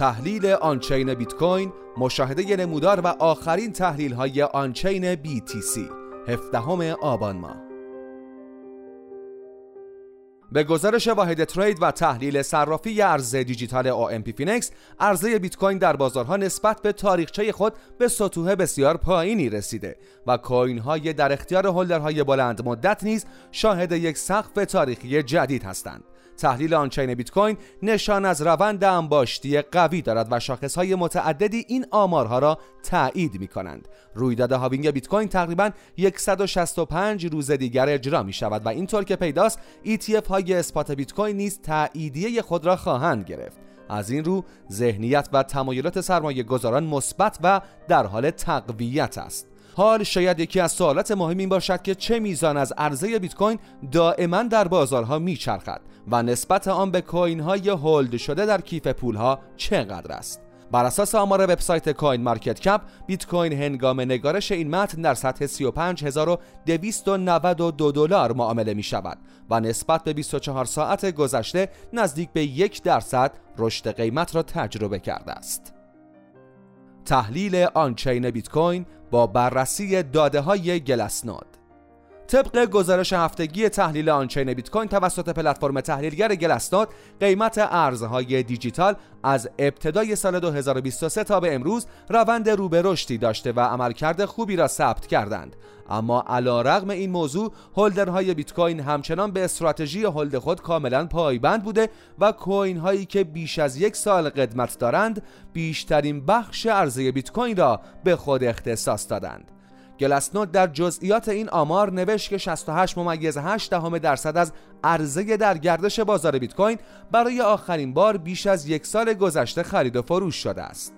تحلیل on-chain بیت کوین مشاهده نمودار و آخرین تحلیل های on-chain BTC 17 آبان ماه. به گزارش واحد trade و تحلیل صرافی ارز دیجیتال OMPFinex عرضه بیت کوین در بازارها نسبت به تاریخچه خود به سطوح بسیار پایینی رسیده و coin های در اختیار holder های بلند مدت نیز شاهد یک سقف تاریخی جدید هستند. تحلیل on-chain بیت کوین نشان از روند انباشتی قوی دارد و شاخصهای متعددی این آمارها را تایید می کنند. رویداد halving بیت کوین تقریبا 165 روز دیگر اجرا می شود و اینطور که پیداست ETF های spot بیت کوین نیز تاییدیه خود را خواهند گرفت. از این رو ذهنیت و تمایلات سرمایه گذاران مثبت و در حال تقویت است. حال شاید یکی از سوالات مهم این باشد که چه میزان از عرضه بیت کوین دائما در بازارها میچرخد و نسبت آن به کوین های هولد شده در کیف پول ها چقدر است بر اساس آمار وبسایت کوین مارکت کپ بیت کوین هنگام نگارش این متن در سطح 35292 دلار معامله می شود و نسبت به 24 ساعت گذشته نزدیک به یک درصد رشد قیمت را تجربه کرده است. تحلیل آنچین بیت کوین با بررسی داده های گلسنود طبق گزارش هفتگی تحلیل آنچین بیت کوین توسط پلتفرم تحلیلگر گلسنود قیمت ارزهای دیجیتال از ابتدای سال 2023 تا به امروز روند رو به رشدی داشته و عملکرد خوبی را ثبت کردند. اما علا رغم این موضوع هولدرهای بیت کوین همچنان به استراتژی هولد خود کاملا پایبند بوده و کوین هایی که بیش از یک سال قدمت دارند بیشترین بخش عرضه بیت کوین را به خود اختصاص دادند. گلسنود در جزئیات این آمار نوشت که 68 ممیز 8 دهم درصد از عرضه در گردش بازار بیت کوین برای آخرین بار بیش از یک سال گذشته خرید و فروش شده است.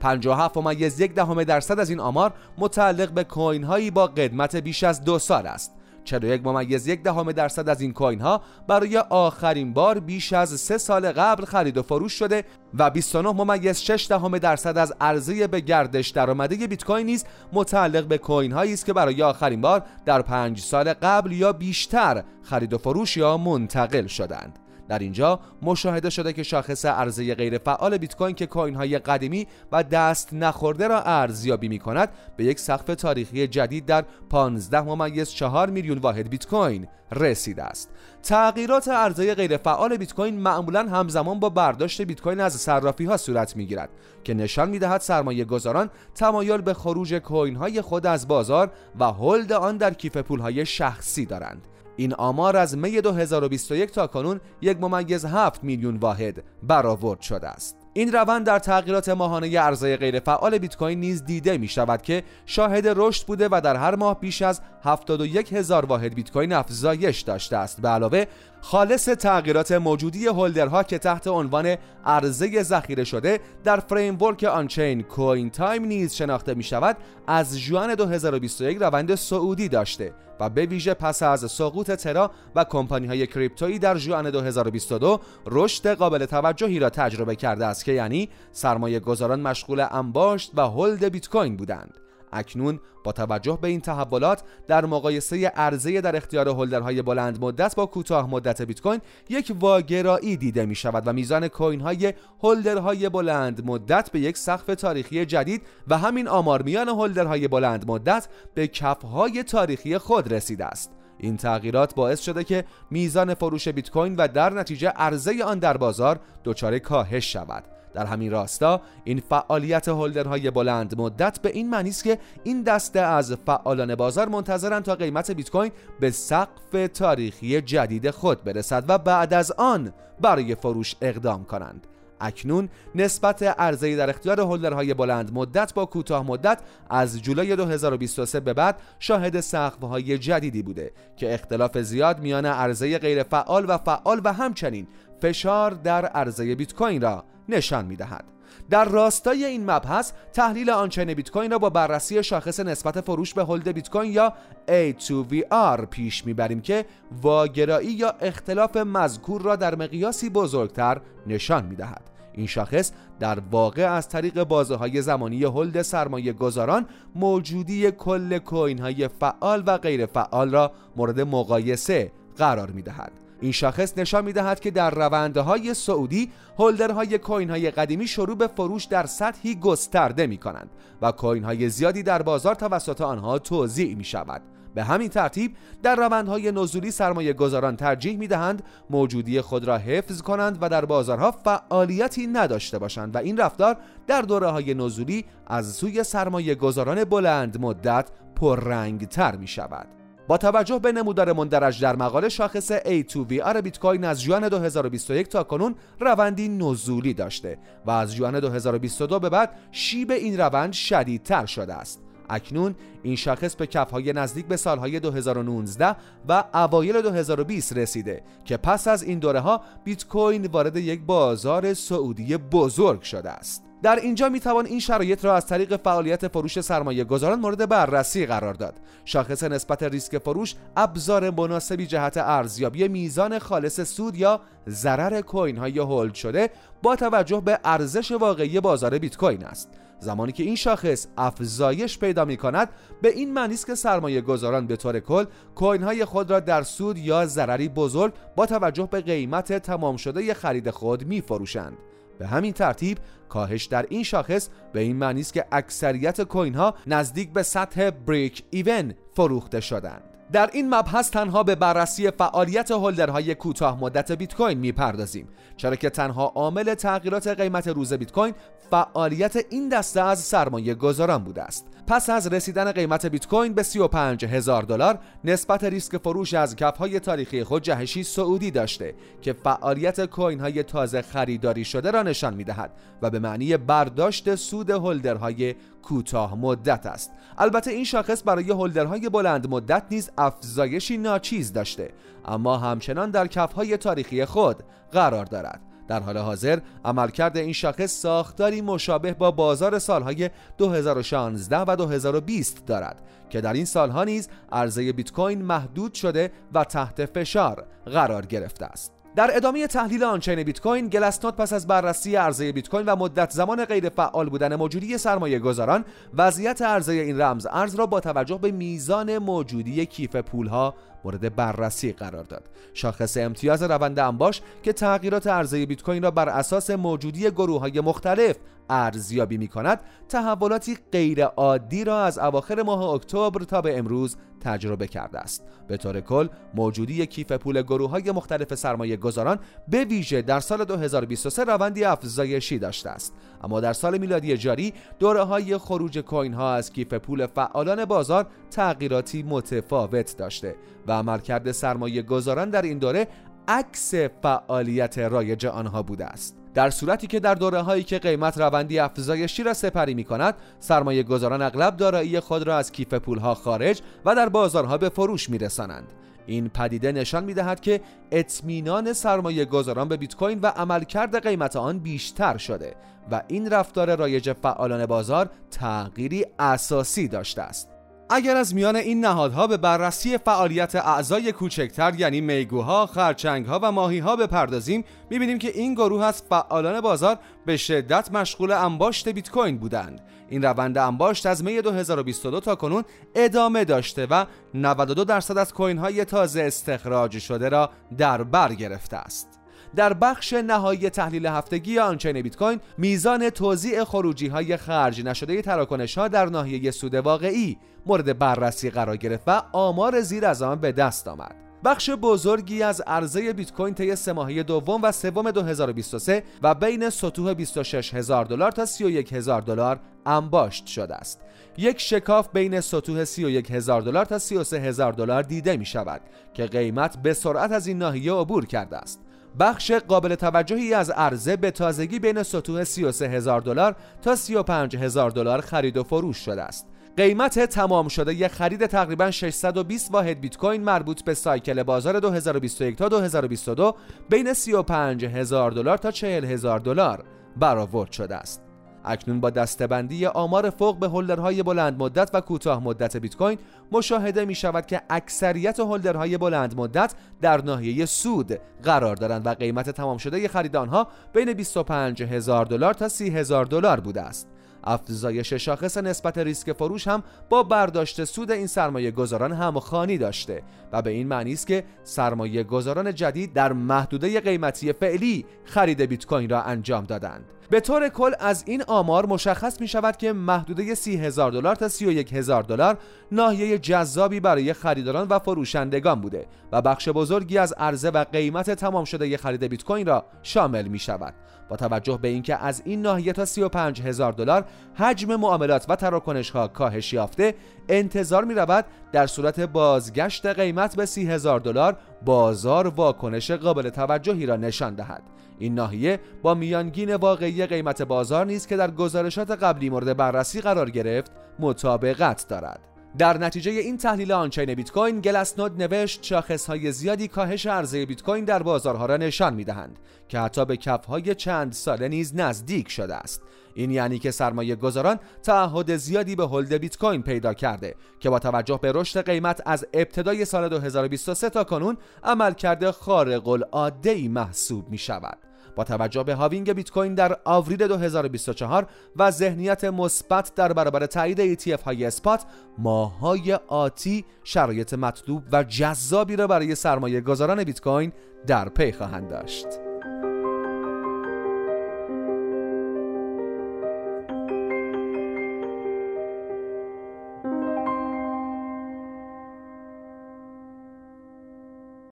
57 ممیز یک دهم درصد از این آمار متعلق به کوین هایی با قدمت بیش از دو سال است 41 ممیز یک دهم درصد از این کوین ها برای آخرین بار بیش از سه سال قبل خرید و فروش شده و 29 ممیز 6 دهم درصد از عرضه به گردش درآمده بیت کوین نیز متعلق به کوین هایی است که برای آخرین بار در پنج سال قبل یا بیشتر خرید و فروش یا منتقل شدند. در اینجا مشاهده شده که شاخص عرضه غیر فعال بیت کوین که کوین های قدیمی و دست نخورده را ارزیابی می کند به یک سقف تاریخی جدید در 15 ممیز 4 میلیون واحد بیت کوین رسیده است. تغییرات عرضه غیر فعال بیت کوین معمولا همزمان با برداشت بیت کوین از صرافی ها صورت می گیرد که نشان می دهد سرمایه گذاران تمایل به خروج کوین های خود از بازار و هولد آن در کیف پول های شخصی دارند. این آمار از می 2021 تا کنون یک ممیز 7 میلیون واحد برآورد شده است. این روند در تغییرات ماهانه ارزهای غیرفعال بیت کوین نیز دیده می شود که شاهد رشد بوده و در هر ماه بیش از 71 هزار واحد بیت کوین افزایش داشته است. به علاوه خالص تغییرات موجودی هولدرها که تحت عنوان عرضه ذخیره شده در framework on-chain cointime نیز شناخته می شود از ژوئن 2021 روند سعودی داشته و به ویژه پس از سقوط Terra و کمپانی های crypto یی در ژوئن 2022 رشد قابل توجهی را تجربه کرده است که یعنی سرمایه گذاران مشغول انباشت و hold بیت کوین بودند. اکنون با توجه به این تحولات در مقایسه عرضه در اختیار holder های بلند مدت با کوتاه مدت بیت کوین یک واگرایی دیده می شود و میزان کوین های هولدرهای بلند مدت به یک سقف تاریخی جدید و همین آمار میان هولدرهای بلند مدت به کفهای تاریخی خود رسیده است. این تغییرات باعث شده که میزان فروش بیت کوین و در نتیجه عرضه آن در بازار دچار کاهش شود. در همین راستا این فعالیت هولدرهای بلند مدت به این معنی است که این دسته از فعالان بازار منتظرند تا قیمت بیت کوین به سقف تاریخی جدید خود برسد و بعد از آن برای فروش اقدام کنند. اکنون نسبت عرضه در اختیار هولدرهای بلند مدت با کوتاه مدت از جولای 2023 به بعد شاهد سقف‌های جدیدی بوده که اختلاف زیاد میان عرضه غیر فعال و فعال و همچنین فشار در عرضه بیت کوین را نشان می‌دهد در راستای این مبحث تحلیل آنچین بیت کوین را با بررسی شاخص نسبت فروش به هولد بیت کوین یا A2VR پیش می‌بریم که واگرایی یا اختلاف مذکور را در مقیاسی بزرگتر نشان می‌دهد این شاخص در واقع از طریق بازه های زمانی هولد سرمایه گذاران موجودی کل کوین های فعال و غیر فعال را مورد مقایسه قرار می دهد. این شاخص نشان می‌دهد که در روندهای سعودی هولدرهای کوین های قدیمی شروع به فروش در سطحی گسترده می کنند و کوین های زیادی در بازار توسط آنها توزیع می شود به همین ترتیب در روندهای نزولی سرمایه گذاران ترجیح می دهند موجودی خود را حفظ کنند و در بازارها فعالیتی نداشته باشند و این رفتار در دوره های نزولی از سوی سرمایه گذاران بلند مدت پررنگ تر می شود. با توجه به نمودار مندرج در مقاله شاخص A2VR بیت کوین از جوان 2021 تا کنون روندی نزولی داشته و از جوان 2022 به بعد شیب این روند شدیدتر شده است. اکنون این شاخص به کفهای نزدیک به سالهای 2019 و اوایل 2020 رسیده که پس از این دوره ها بیت کوین وارد یک بازار سعودی بزرگ شده است. در اینجا می توان این شرایط را از طریق فعالیت فروش سرمایه گذاران مورد بررسی قرار داد. شاخص نسبت ریسک فروش ابزار مناسبی جهت ارزیابی میزان خالص سود یا ضرر کوین های هولد شده با توجه به ارزش واقعی بازار بیت کوین است. زمانی که این شاخص افزایش پیدا می کند به این معنی است که سرمایه گذاران به طور کل کوین های خود را در سود یا ضرری بزرگ با توجه به قیمت تمام شده خرید خود می فروشند. به همین ترتیب کاهش در این شاخص به این معنی است که اکثریت کوین ها نزدیک به سطح بریک ایون فروخته شدند. در این مبحث تنها به بررسی فعالیت هولدرهای کوتاه مدت بیت کوین می‌پردازیم چرا که تنها عامل تغییرات قیمت روز بیت کوین فعالیت این دسته از سرمایه گذاران بوده است. پس از رسیدن قیمت بیت کوین به 35 هزار دلار نسبت ریسک فروش از های تاریخی خود جهشی سعودی داشته که فعالیت کوین های تازه خریداری شده را نشان می‌دهد و به معنی برداشت سود هولدرهای کوتاه مدت است. البته این شاخص برای هولدرهای بلند مدت نیز افزایشی ناچیز داشته اما همچنان در های تاریخی خود قرار دارد. در حال حاضر عملکرد این شاخص ساختاری مشابه با بازار سالهای 2016 و 2020 دارد که در این سالها نیز عرضه بیت کوین محدود شده و تحت فشار قرار گرفته است. در ادامه تحلیل آنچین بیت کوین گلسنوت پس از بررسی عرضه بیت کوین و مدت زمان غیر فعال بودن موجودی سرمایه گذاران وضعیت عرضه این رمز ارز را با توجه به میزان موجودی کیف پولها مورد بررسی قرار داد. شاخص امتیاز روند انباش که تغییرات عرضه بیت کوین را بر اساس موجودی گروه های مختلف ارزیابی می کند تحولاتی غیر عادی را از اواخر ماه اکتبر تا به امروز تجربه کرده است. به طور کل موجودی کیف پول گروه های مختلف سرمایه گذاران به ویژه در سال 2023 روندی افزایشی داشته است. اما در سال میلادی جاری دوره های خروج کوین ها از کیف پول فعالان بازار تغییراتی متفاوت داشته و عملکرد سرمایه گذاران در این دوره عکس فعالیت رایج آنها بوده است. در صورتی که در دوره هایی که قیمت روندی افزایشی را سپری می کند سرمایه گذاران اغلب دارایی خود را از کیف پول ها خارج و در بازارها به فروش می رسانند. این پدیده نشان می دهد که اطمینان سرمایه گذاران به بیت کوین و عملکرد قیمت آن بیشتر شده و این رفتار رایج فعالان بازار تغییری اساسی داشته است اگر از میان این نهادها به بررسی فعالیت اعضای کوچکتر یعنی میگوها، خرچنگها و ماهیها بپردازیم می‌بینیم که این گروه از فعالان بازار به شدت مشغول انباشت بیت کوین بودند. این روند انباشت از می 2022 تا کنون ادامه داشته و 92 درصد از کوین های تازه استخراج شده را در بر گرفته است. در بخش نهایی تحلیل هفتگی آنچین بیت کوین میزان توزیع خروجی های خرج نشده تراکنش ها در ناحیه سود واقعی مورد بررسی قرار گرفت و آمار زیر از آن به دست آمد بخش بزرگی از عرضه بیت کوین طی سه ماهه دوم و سوم 2023 و بین سطوح 26 هزار دلار تا 31 هزار دلار انباشت شده است. یک شکاف بین سطوح 31 هزار دلار تا 33 هزار دلار دیده می شود که قیمت به سرعت از این ناحیه عبور کرده است. بخش قابل توجهی از عرضه به تازگی بین سطوح 33 هزار دلار تا 35 هزار دلار خرید و فروش شده است. قیمت تمام شده یک خرید تقریبا 620 واحد بیت کوین مربوط به سایکل بازار 2021 تا 2022 بین 35 هزار دلار تا 40 هزار دلار برآورد شده است. اکنون با دستبندی آمار فوق به هولدرهای بلند مدت و کوتاه مدت بیت کوین مشاهده می شود که اکثریت هولدرهای بلند مدت در ناحیه سود قرار دارند و قیمت تمام شده خرید آنها بین 25 هزار دلار تا 30 هزار دلار بوده است افزایش شاخص نسبت ریسک فروش هم با برداشت سود این سرمایه گذاران همخوانی داشته و به این معنی است که سرمایه گذاران جدید در محدوده قیمتی فعلی خرید بیت کوین را انجام دادند. به طور کل از این آمار مشخص می شود که محدوده 30 هزار دلار تا 31 هزار دلار ناحیه جذابی برای خریداران و فروشندگان بوده و بخش بزرگی از عرضه و قیمت تمام شده خرید بیت کوین را شامل می شود. با توجه به اینکه از این ناحیه تا 35 هزار دلار حجم معاملات و تراکنش ها کاهش یافته انتظار می رود در صورت بازگشت قیمت به 30 هزار دلار بازار واکنش قابل توجهی را نشان دهد. این ناحیه با میانگین واقعی قیمت بازار نیز که در گزارشات قبلی مورد بررسی قرار گرفت مطابقت دارد. در نتیجه این تحلیل on-chain بیت کوین Glassnode نوشت شاخصهای زیادی کاهش عرضه بیت کوین در بازارها را نشان می‌دهند که حتی به کفهای چند ساله نیز نزدیک شده است. این یعنی که سرمایه گذاران تعهد زیادی به hold بیت کوین پیدا کرده که با توجه به رشد قیمت از ابتدای سال 2023 تا کنون عملکرد خارق العاده ای محسوب می شود با توجه به halving بیت کوین در آوریل 2024 و ذهنیت مثبت در برابر تایید ETF های اسپات ماهای آتی شرایط مطلوب و جذابی را برای سرمایه گذاران بیت کوین در پی خواهند داشت.